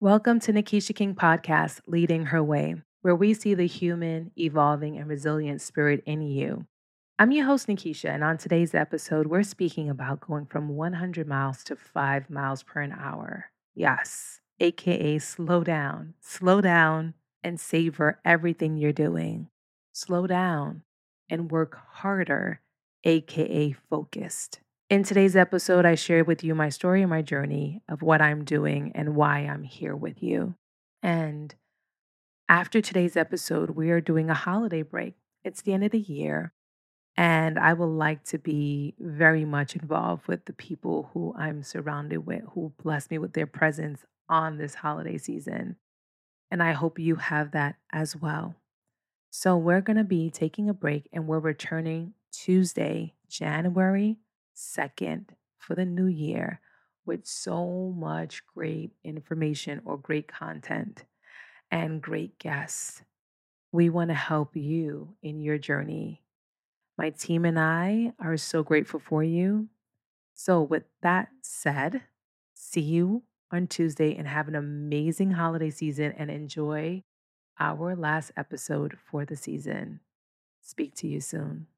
Welcome to Nikisha King Podcast, Leading Her Way, where we see the human, evolving, and resilient spirit in you. I'm your host, Nikisha, and on today's episode, we're speaking about going from 100 miles to 5 miles per an hour. Yes, aka slow down, slow down, and savor everything you're doing. Slow down and work harder, aka focused. In today's episode, I share with you my story and my journey of what I'm doing and why I'm here with you. And after today's episode, we are doing a holiday break. It's the end of the year, and I would like to be very much involved with the people who I'm surrounded with, who bless me with their presence on this holiday season. And I hope you have that as well. So, we're going to be taking a break and we're returning Tuesday, January 2nd for the new year with so much great information or great content and great guests. We want to help you in your journey. My team and I are so grateful for you. So, with that said, see you on Tuesday and have an amazing holiday season and enjoy our last episode for the season. Speak to you soon.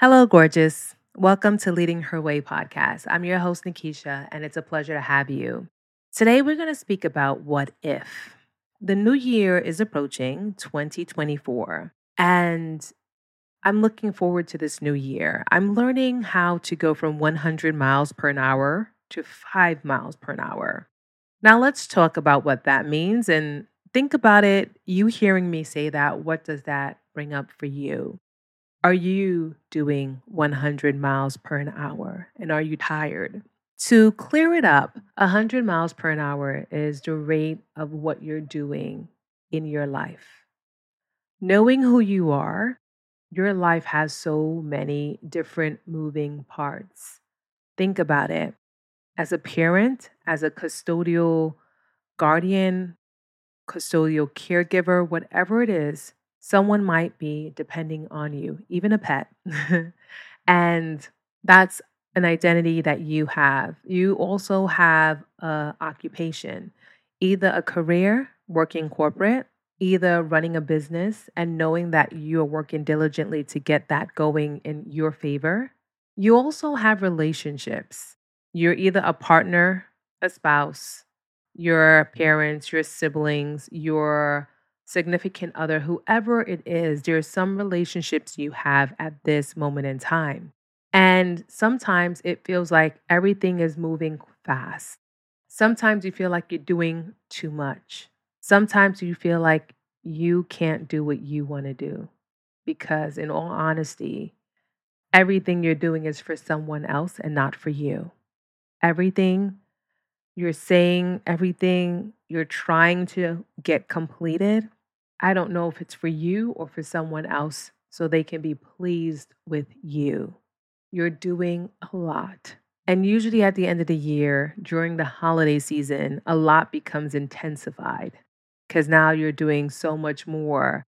Hello, gorgeous. Welcome to Leading Her Way podcast. I'm your host, Nikisha, and it's a pleasure to have you. Today, we're going to speak about what if. The new year is approaching 2024, and I'm looking forward to this new year. I'm learning how to go from 100 miles per hour to 5 miles per hour. Now, let's talk about what that means and think about it. You hearing me say that, what does that bring up for you? Are you doing 100 miles per an hour and are you tired? To clear it up, 100 miles per an hour is the rate of what you're doing in your life. Knowing who you are, your life has so many different moving parts. Think about it. As a parent, as a custodial guardian, custodial caregiver, whatever it is, someone might be depending on you, even a pet. and that's an identity that you have. You also have a occupation, either a career working corporate, either running a business and knowing that you're working diligently to get that going in your favor. You also have relationships. You're either a partner, a spouse, your parents, your siblings, your significant other, whoever it is, there are some relationships you have at this moment in time. And sometimes it feels like everything is moving fast. Sometimes you feel like you're doing too much. Sometimes you feel like you can't do what you want to do. Because, in all honesty, everything you're doing is for someone else and not for you. Everything you're saying, everything you're trying to get completed I don't know if it's for you or for someone else so they can be pleased with you. You're doing a lot. And usually at the end of the year, during the holiday season, a lot becomes intensified because now you're doing so much more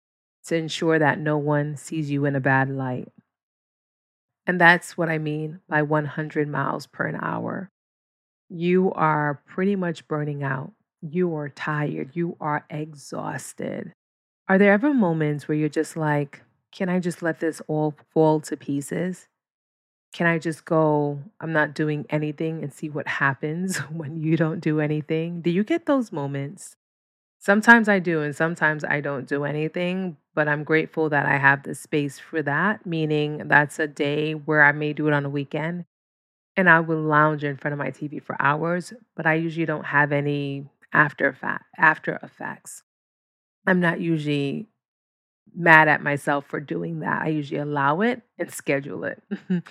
to ensure that no one sees you in a bad light. And that's what I mean by 100 miles per an hour. You are pretty much burning out. You are tired. You are exhausted. Are there ever moments where you're just like, can I just let this all fall to pieces? Can I just go, I'm not doing anything and see what happens when you don't do anything? Do you get those moments? Sometimes I do, and sometimes I don't do anything, but I'm grateful that I have the space for that, meaning that's a day where I may do it on a weekend and I will lounge in front of my TV for hours, but I usually don't have any after after effects. I'm not usually mad at myself for doing that. I usually allow it and schedule it.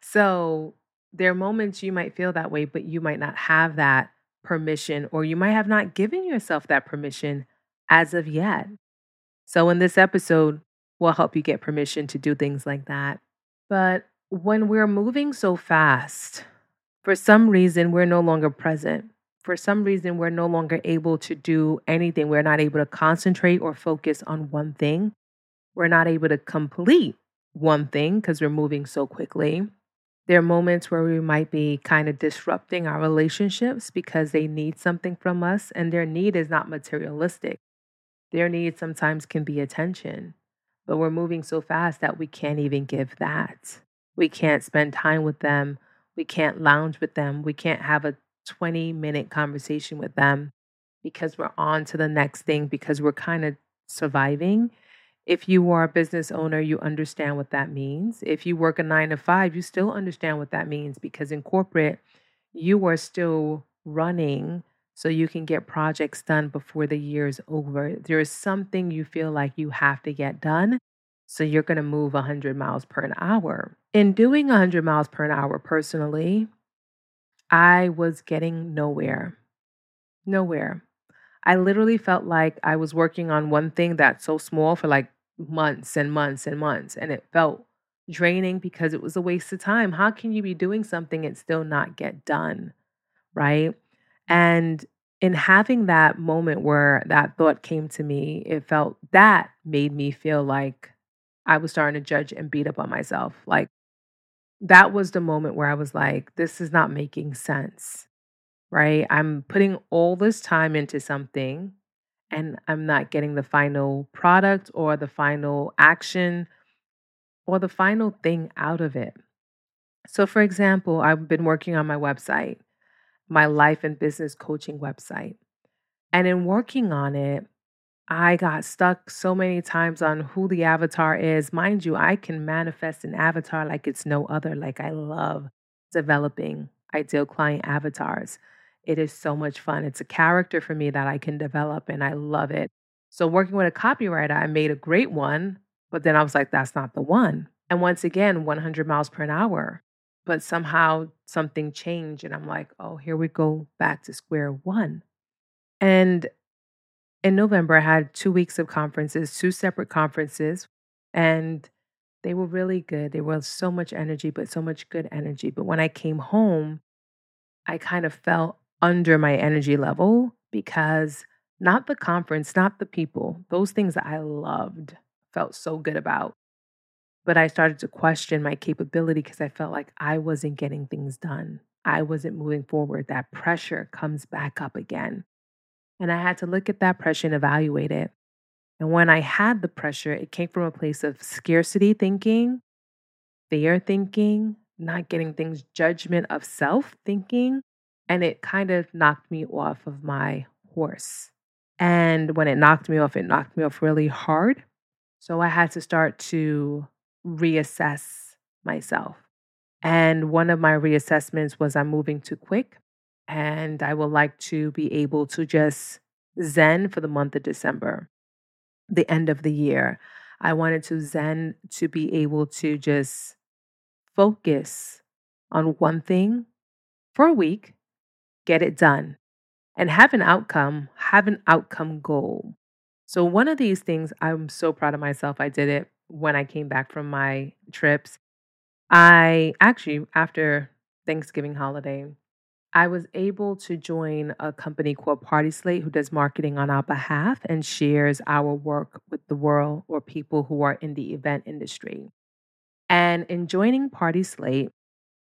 so there are moments you might feel that way, but you might not have that permission, or you might have not given yourself that permission as of yet. So, in this episode, we'll help you get permission to do things like that. But when we're moving so fast, for some reason, we're no longer present. For some reason, we're no longer able to do anything. We're not able to concentrate or focus on one thing. We're not able to complete one thing because we're moving so quickly. There are moments where we might be kind of disrupting our relationships because they need something from us, and their need is not materialistic. Their need sometimes can be attention, but we're moving so fast that we can't even give that. We can't spend time with them. We can't lounge with them. We can't have a 20 minute conversation with them because we're on to the next thing because we're kind of surviving if you are a business owner, you understand what that means. If you work a nine to five, you still understand what that means because in corporate, you are still running so you can get projects done before the year is over. There is something you feel like you have to get done. So you're going to move 100 miles per an hour. In doing 100 miles per an hour personally, I was getting nowhere. Nowhere. I literally felt like I was working on one thing that's so small for like months and months and months. And it felt draining because it was a waste of time. How can you be doing something and still not get done? Right. And in having that moment where that thought came to me, it felt that made me feel like I was starting to judge and beat up on myself. Like that was the moment where I was like, this is not making sense. Right. I'm putting all this time into something and I'm not getting the final product or the final action or the final thing out of it. So, for example, I've been working on my website, my life and business coaching website. And in working on it, I got stuck so many times on who the avatar is. Mind you, I can manifest an avatar like it's no other. Like, I love developing ideal client avatars. It is so much fun. It's a character for me that I can develop and I love it. So, working with a copywriter, I made a great one, but then I was like, that's not the one. And once again, 100 miles per hour. But somehow something changed, and I'm like, oh, here we go back to square one. And in November, I had two weeks of conferences, two separate conferences, and they were really good. There was so much energy, but so much good energy. But when I came home, I kind of felt under my energy level because not the conference, not the people, those things that I loved, felt so good about. But I started to question my capability because I felt like I wasn't getting things done. I wasn't moving forward. That pressure comes back up again. And I had to look at that pressure and evaluate it. And when I had the pressure, it came from a place of scarcity thinking, fear thinking, not getting things, judgment of self thinking, and it kind of knocked me off of my horse. And when it knocked me off, it knocked me off really hard. So I had to start to reassess myself. And one of my reassessments was I'm moving too quick. And I would like to be able to just zen for the month of December, the end of the year. I wanted to zen to be able to just focus on one thing for a week get it done, and have an outcome, have an outcome goal. So, one of these things, I'm so proud of myself. I did it when I came back from my trips. I actually, after Thanksgiving holiday, I was able to join a company called PartySlate who does marketing on our behalf and shares our work with the world or people who are in the event industry. And in joining PartySlate,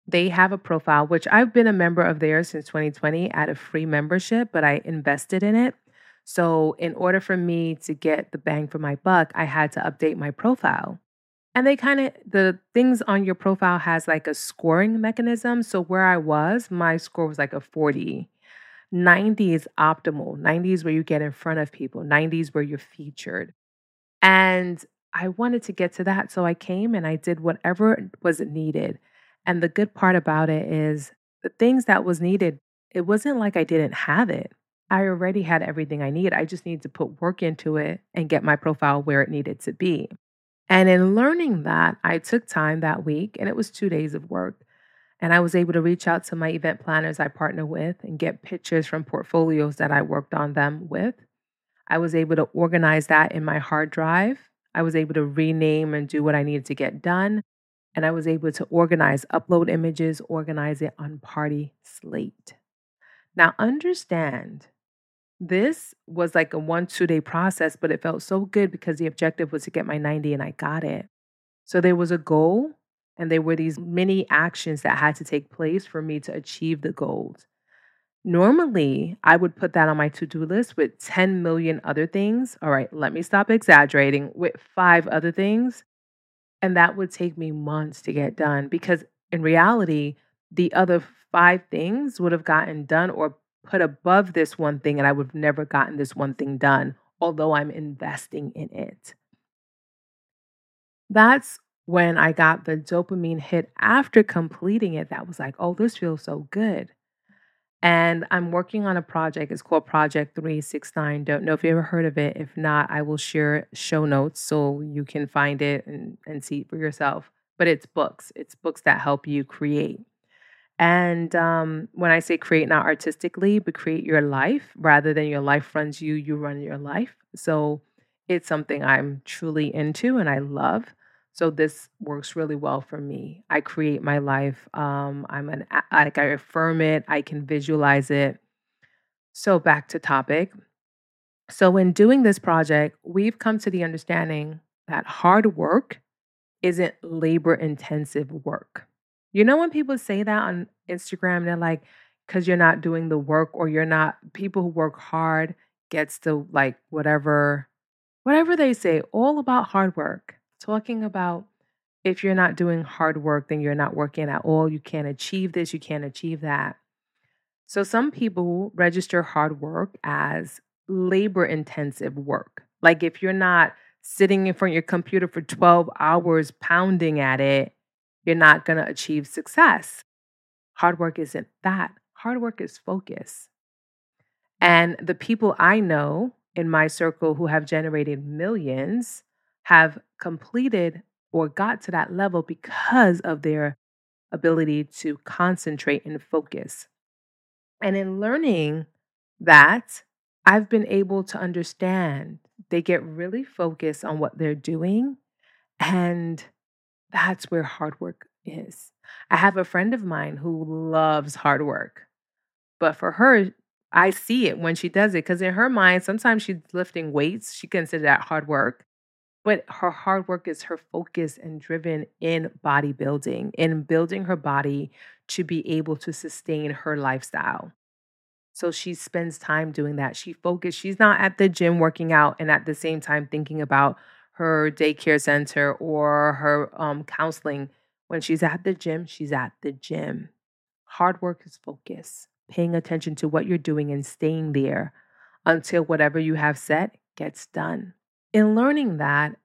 they have a profile, which I've been a member of theirs since 2020 at a free membership, but I invested in it. So, in order for me to get the bang for my buck, I had to update my profile. And they kind of, the things on your profile has like a scoring mechanism. So, where I was, my score was like a 40. 90 is optimal. 90 is where you get in front of people, 90 is where you're featured. And I wanted to get to that. So, I came and I did whatever was needed. And the good part about it is the things that was needed, it wasn't like I didn't have it. I already had everything I need. I just needed to put work into it and get my profile where it needed to be. And in learning that, I took time that week, and it was two days of work. And I was able to reach out to my event planners I partner with and get pictures from portfolios that I worked on them with. I was able to organize that in my hard drive. I was able to rename and do what I needed to get done. And I was able to organize, upload images, organize it on Party Slate. Now, understand this was like a one, two day process, but it felt so good because the objective was to get my 90 and I got it. So there was a goal, and there were these many actions that had to take place for me to achieve the goals. Normally, I would put that on my to do list with 10 million other things. All right, let me stop exaggerating with five other things. And that would take me months to get done because in reality, the other five things would have gotten done or put above this one thing, and I would have never gotten this one thing done, although I'm investing in it. That's when I got the dopamine hit after completing it. That was like, oh, this feels so good. And I'm working on a project. It's called Project 369. Don't know if you ever heard of it. If not, I will share show notes so you can find it and, and see it for yourself. But it's books, it's books that help you create. And um, when I say create, not artistically, but create your life rather than your life runs you, you run your life. So it's something I'm truly into and I love. So this works really well for me. I create my life. Um, I'm an like I affirm it. I can visualize it. So back to topic. So in doing this project, we've come to the understanding that hard work isn't labor intensive work. You know when people say that on Instagram, they're like, because you're not doing the work or you're not people who work hard gets to like whatever whatever they say, all about hard work talking about if you're not doing hard work, then you're not working at all. You can't achieve this, you can't achieve that. So some people register hard work as labor intensive work. Like if you're not sitting in front of your computer for 12 hours pounding at it, you're not going to achieve success. Hard work isn't that. Hard work is focus. And the people I know in my circle who have generated millions have completed or got to that level because of their ability to concentrate and focus. And in learning that, I've been able to understand they get really focused on what they're doing. And that's where hard work is. I have a friend of mine who loves hard work, but for her, I see it when she does it because in her mind, sometimes she's lifting weights. She considers that hard work. But her hard work is her focus and driven in bodybuilding, in building her body to be able to sustain her lifestyle. So she spends time doing that. She focuses. She's not at the gym working out and at the same time thinking about her daycare center or her um, counseling. When she's at the gym, she's at the gym. Hard work is focus, paying attention to what you're doing and staying there until whatever you have set gets done in learning that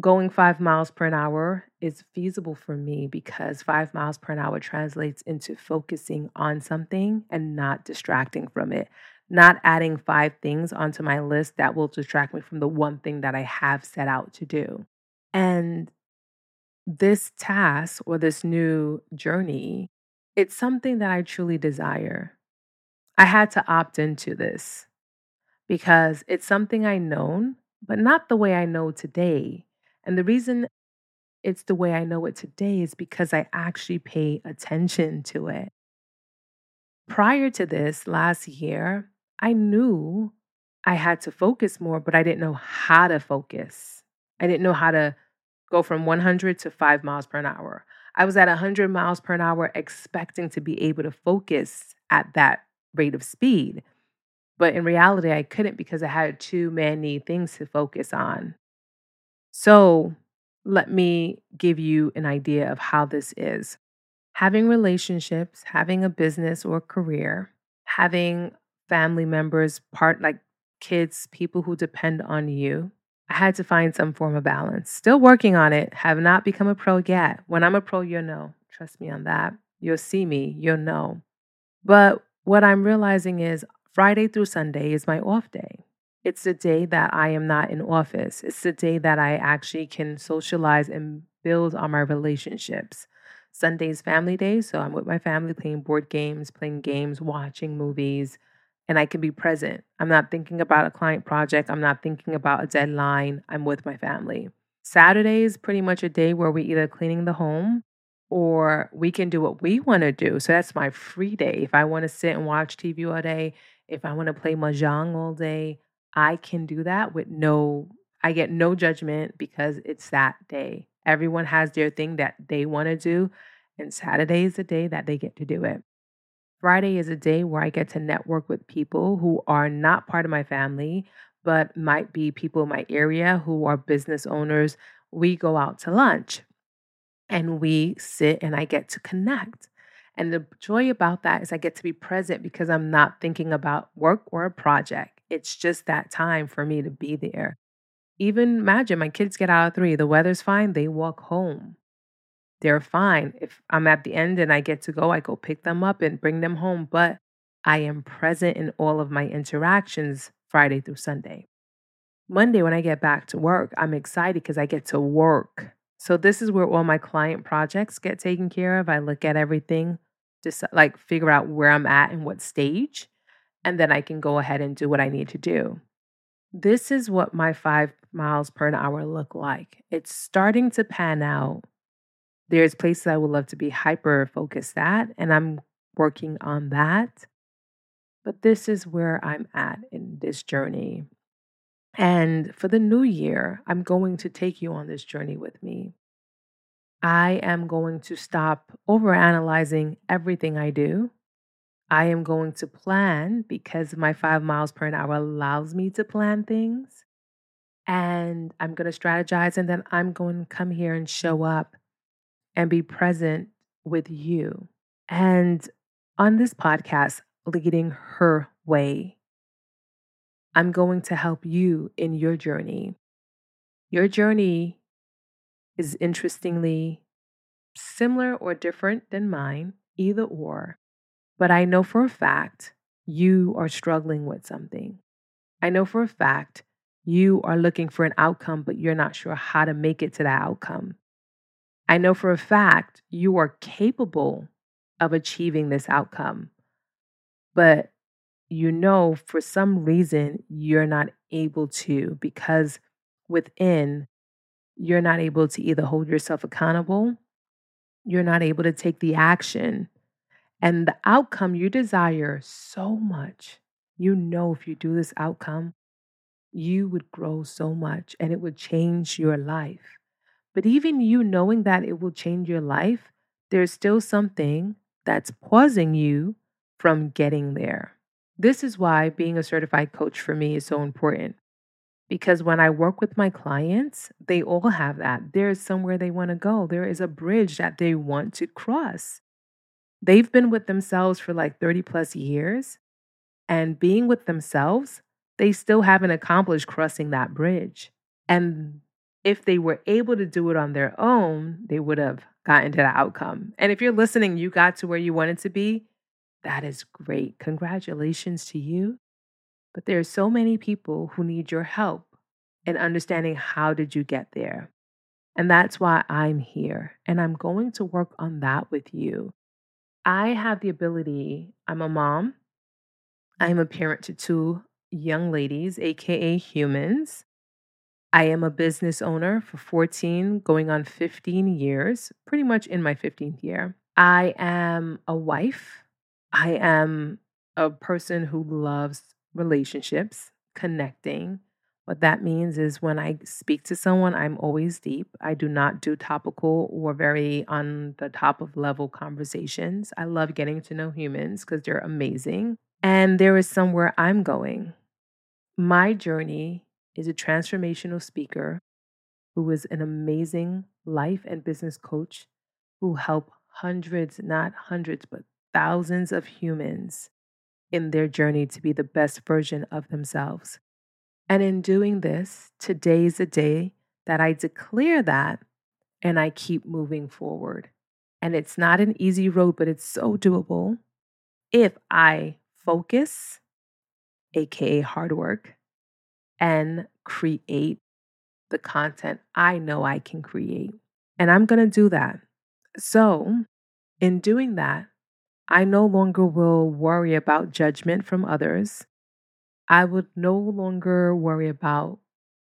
going five miles per hour is feasible for me because five miles per hour translates into focusing on something and not distracting from it, not adding five things onto my list that will distract me from the one thing that I have set out to do. And this task or this new journey, it's something that I truly desire. I had to opt into this because it's something I known but not the way I know today. And the reason it's the way I know it today is because I actually pay attention to it. Prior to this last year, I knew I had to focus more, but I didn't know how to focus. I didn't know how to go from 100 to 5 miles per hour. I was at 100 miles per hour expecting to be able to focus at that rate of speed. But in reality, I couldn't because I had too many things to focus on. So, let me give you an idea of how this is. Having relationships, having a business or career, having family members, part like kids, people who depend on you. I had to find some form of balance. Still working on it, have not become a pro yet. When I'm a pro, you'll know. Trust me on that. You'll see me, you'll know. But what I'm realizing is Friday through Sunday is my off day. It's the day that I am not in office. It's the day that I actually can socialize and build on my relationships. Sunday's family day, so I'm with my family playing board games, playing games, watching movies, and I can be present. I'm not thinking about a client project. I'm not thinking about a deadline. I'm with my family. Saturday is pretty much a day where we either cleaning the home or we can do what we want to do. So that's my free day. If I want to sit and watch TV all day, if I want to play mahjong all day, I can do that with no I get no judgment because it's that day. Everyone has their thing that they want to do, and Saturday is the day that they get to do it. Friday is a day where I get to network with people who are not part of my family, but might be people in my area who are business owners. We go out to lunch and we sit and I get to connect. And the joy about that is I get to be present because I'm not thinking about work or a project. It's just that time for me to be there. Even imagine my kids get out of three, the weather's fine, they walk home they're fine. If I'm at the end and I get to go, I go pick them up and bring them home. But I am present in all of my interactions Friday through Sunday. Monday, when I get back to work, I'm excited because I get to work. So, this is where all my client projects get taken care of. I look at everything, just like figure out where I'm at and what stage, and then I can go ahead and do what I need to do. This is what my five miles per hour look like. It's starting to pan out there's places I would love to be hyper focused at, and I'm working on that. But this is where I'm at in this journey. And for the new year, I'm going to take you on this journey with me. I am going to stop overanalyzing everything I do. I am going to plan because my five miles per hour allows me to plan things. And I'm going to strategize, and then I'm going to come here and show up and be present with you. And on this podcast, Leading Her Way, I'm going to help you in your journey. Your journey is interestingly similar or different than mine, either or. But I know for a fact you are struggling with something. I know for a fact you are looking for an outcome, but you're not sure how to make it to that outcome. I know for a fact you are capable of achieving this outcome, but you know for some reason you're not able to because within you're not able to either hold yourself accountable, you're not able to take the action, and the outcome you desire so much. You know, if you do this outcome, you would grow so much and it would change your life. But even you knowing that it will change your life, there's still something that's pausing you from getting there. This is why being a certified coach for me is so important. Because when I work with my clients, they all have that. There is somewhere they want to go, there is a bridge that they want to cross. They've been with themselves for like 30 plus years, and being with themselves, they still haven't accomplished crossing that bridge. And if they were able to do it on their own, they would have gotten to the outcome. And if you're listening, you got to where you wanted to be, that is great. Congratulations to you. But there are so many people who need your help in understanding how did you get there. And that's why I'm here. And I'm going to work on that with you. I have the ability, I'm a mom, I'm a parent to two young ladies, AKA humans. I am a business owner for 14, going on 15 years, pretty much in my 15th year. I am a wife. I am a person who loves relationships, connecting. What that means is when I speak to someone, I'm always deep. I do not do topical or very on the top of level conversations. I love getting to know humans because they're amazing. And there is somewhere I'm going. My journey is a transformational speaker who is an amazing life and business coach who help hundreds, not hundreds, but thousands of humans in their journey to be the best version of themselves. And in doing this, today is a day that I declare that and I keep moving forward. And it's not an easy road, but it's so doable if I focus, AKA hard work, and create the content I know I can create. And I'm going to do that. So, in doing that, I no longer will worry about judgment from others. I would no longer worry about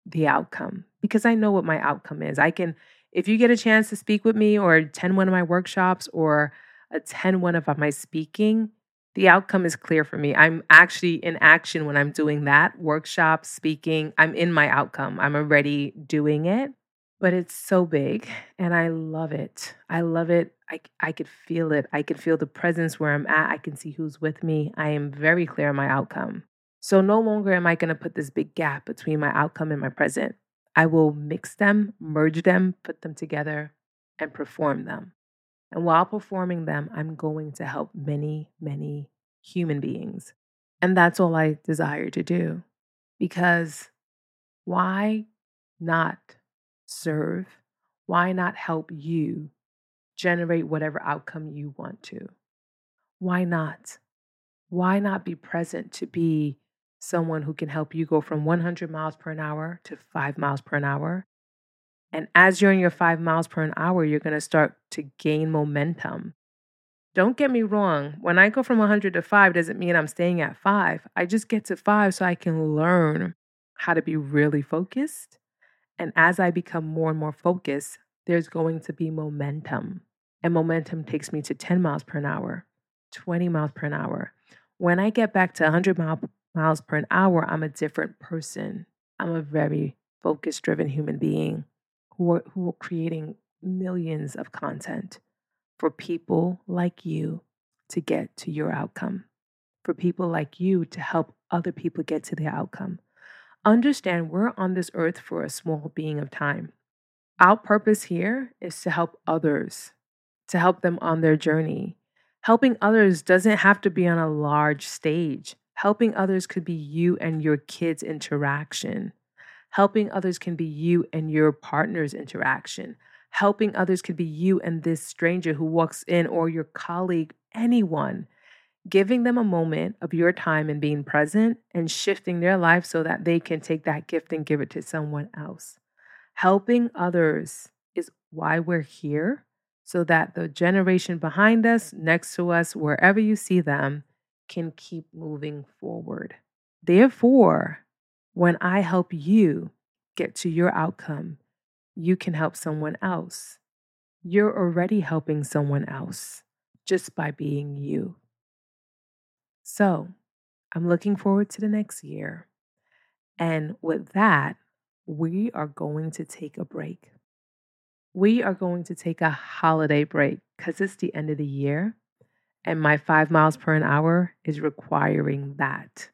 the outcome because I know what my outcome is. I can, if you get a chance to speak with me or attend one of my workshops or attend one of my speaking, the outcome is clear for me. I'm actually in action when I'm doing that workshop, speaking. I'm in my outcome. I'm already doing it, but it's so big and I love it. I love it. I, I could feel it. I could feel the presence where I'm at. I can see who's with me. I am very clear on my outcome. So no longer am I going to put this big gap between my outcome and my present. I will mix them, merge them, put them together, and perform them. And while performing them, I'm going to help many, many human beings. And that's all I desire to do. Because why not serve? Why not help you generate whatever outcome you want to? Why not? Why not be present to be someone who can help you go from 100 miles per hour to five miles per hour. And as you're in your five miles per an hour, you're going to start to gain momentum. Don't get me wrong. When I go from 100 to five, doesn't mean I'm staying at five. I just get to five so I can learn how to be really focused. And as I become more and more focused, there's going to be momentum. And momentum takes me to 10 miles per an hour, 20 miles per an hour. When I get back to 100 mile miles per an hour, I'm a different person. I'm a very focus driven human being who are, who are creating millions of content for people like you to get to your outcome, for people like you to help other people get to their outcome. Understand we're on this earth for a small being of time. Our purpose here is to help others, to help them on their journey. Helping others doesn't have to be on a large stage. Helping others could be you and your kids' interaction. Helping others can be you and your partner's interaction. Helping others could be you and this stranger who walks in or your colleague, anyone. Giving them a moment of your time and being present and shifting their life so that they can take that gift and give it to someone else. Helping others is why we're here, so that the generation behind us, next to us, wherever you see them, can keep moving forward. Therefore, when I help you get to your outcome, you can help someone else. You're already helping someone else just by being you. So, I'm looking forward to the next year. And with that, we are going to take a break. We are going to take a holiday break because it's the end of the year and my five miles per an hour is requiring that.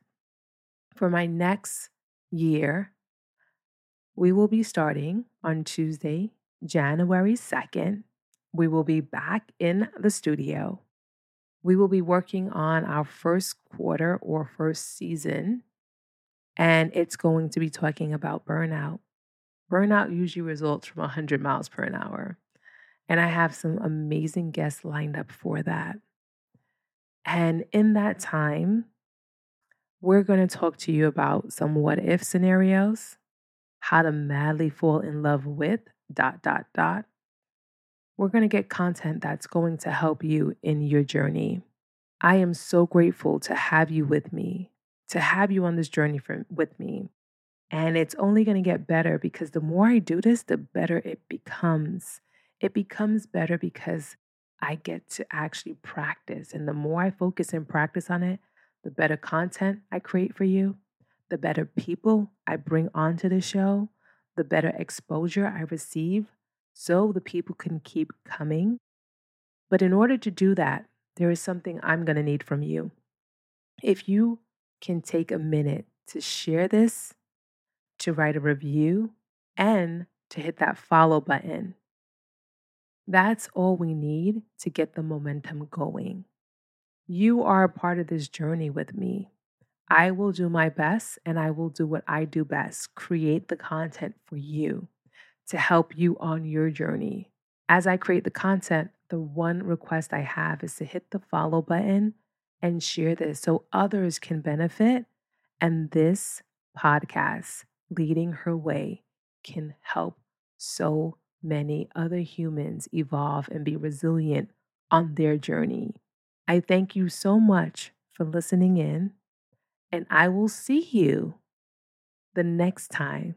For my next year, we will be starting on Tuesday, January 2nd. We will be back in the studio. We will be working on our first quarter or first season, and it's going to be talking about burnout. Burnout usually results from 100 miles per an hour. And I have some amazing guests lined up for that. And in that time, we're going to talk to you about some what if scenarios, how to madly fall in love with dot dot dot. We're going to get content that's going to help you in your journey. I am so grateful to have you with me, to have you on this journey with me. And it's only going to get better because the more I do this, the better it becomes. It becomes better because I get to actually practice. And the more I focus and practice on it, the better content I create for you, the better people I bring onto the show, the better exposure I receive, so the people can keep coming. But in order to do that, there is something I'm going to need from you. If you can take a minute to share this, to write a review, and to hit that follow button that's all we need to get the momentum going. You are a part of this journey with me. I will do my best and I will do what I do best create the content for you to help you on your journey. As I create the content, the one request I have is to hit the follow button and share this so others can benefit. And this podcast, Leading Her Way, can help so many other humans evolve and be resilient on their journey. I thank you so much for listening in. And I will see you the next time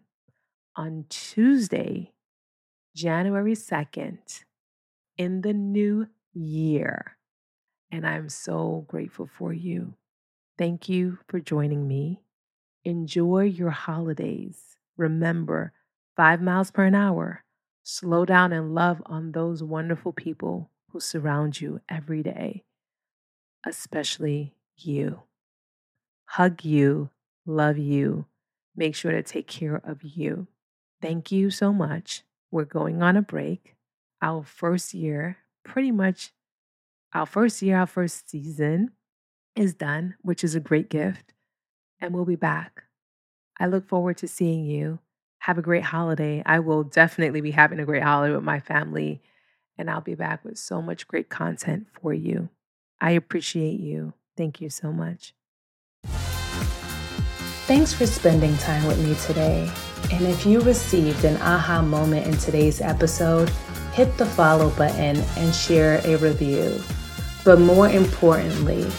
on Tuesday, January 2nd, in the new year. And I'm so grateful for you. Thank you for joining me. Enjoy your holidays. Remember, five miles per hour. Slow down and love on those wonderful people who surround you every day, especially you. Hug you, love you, make sure to take care of you. Thank you so much. We're going on a break. Our first year, pretty much our first year, our first season is done, which is a great gift. And we'll be back. I look forward to seeing you. Have a great holiday. I will definitely be having a great holiday with my family, and I'll be back with so much great content for you. I appreciate you. Thank you so much. Thanks for spending time with me today. And if you received an aha moment in today's episode, hit the follow button and share a review. But more importantly,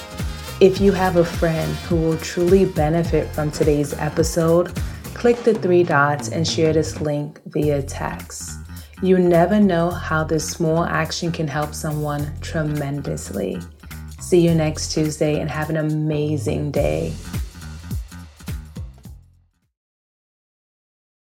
if you have a friend who will truly benefit from today's episode, click the three dots and share this link via text. You never know how this small action can help someone tremendously. See you next Tuesday and have an amazing day.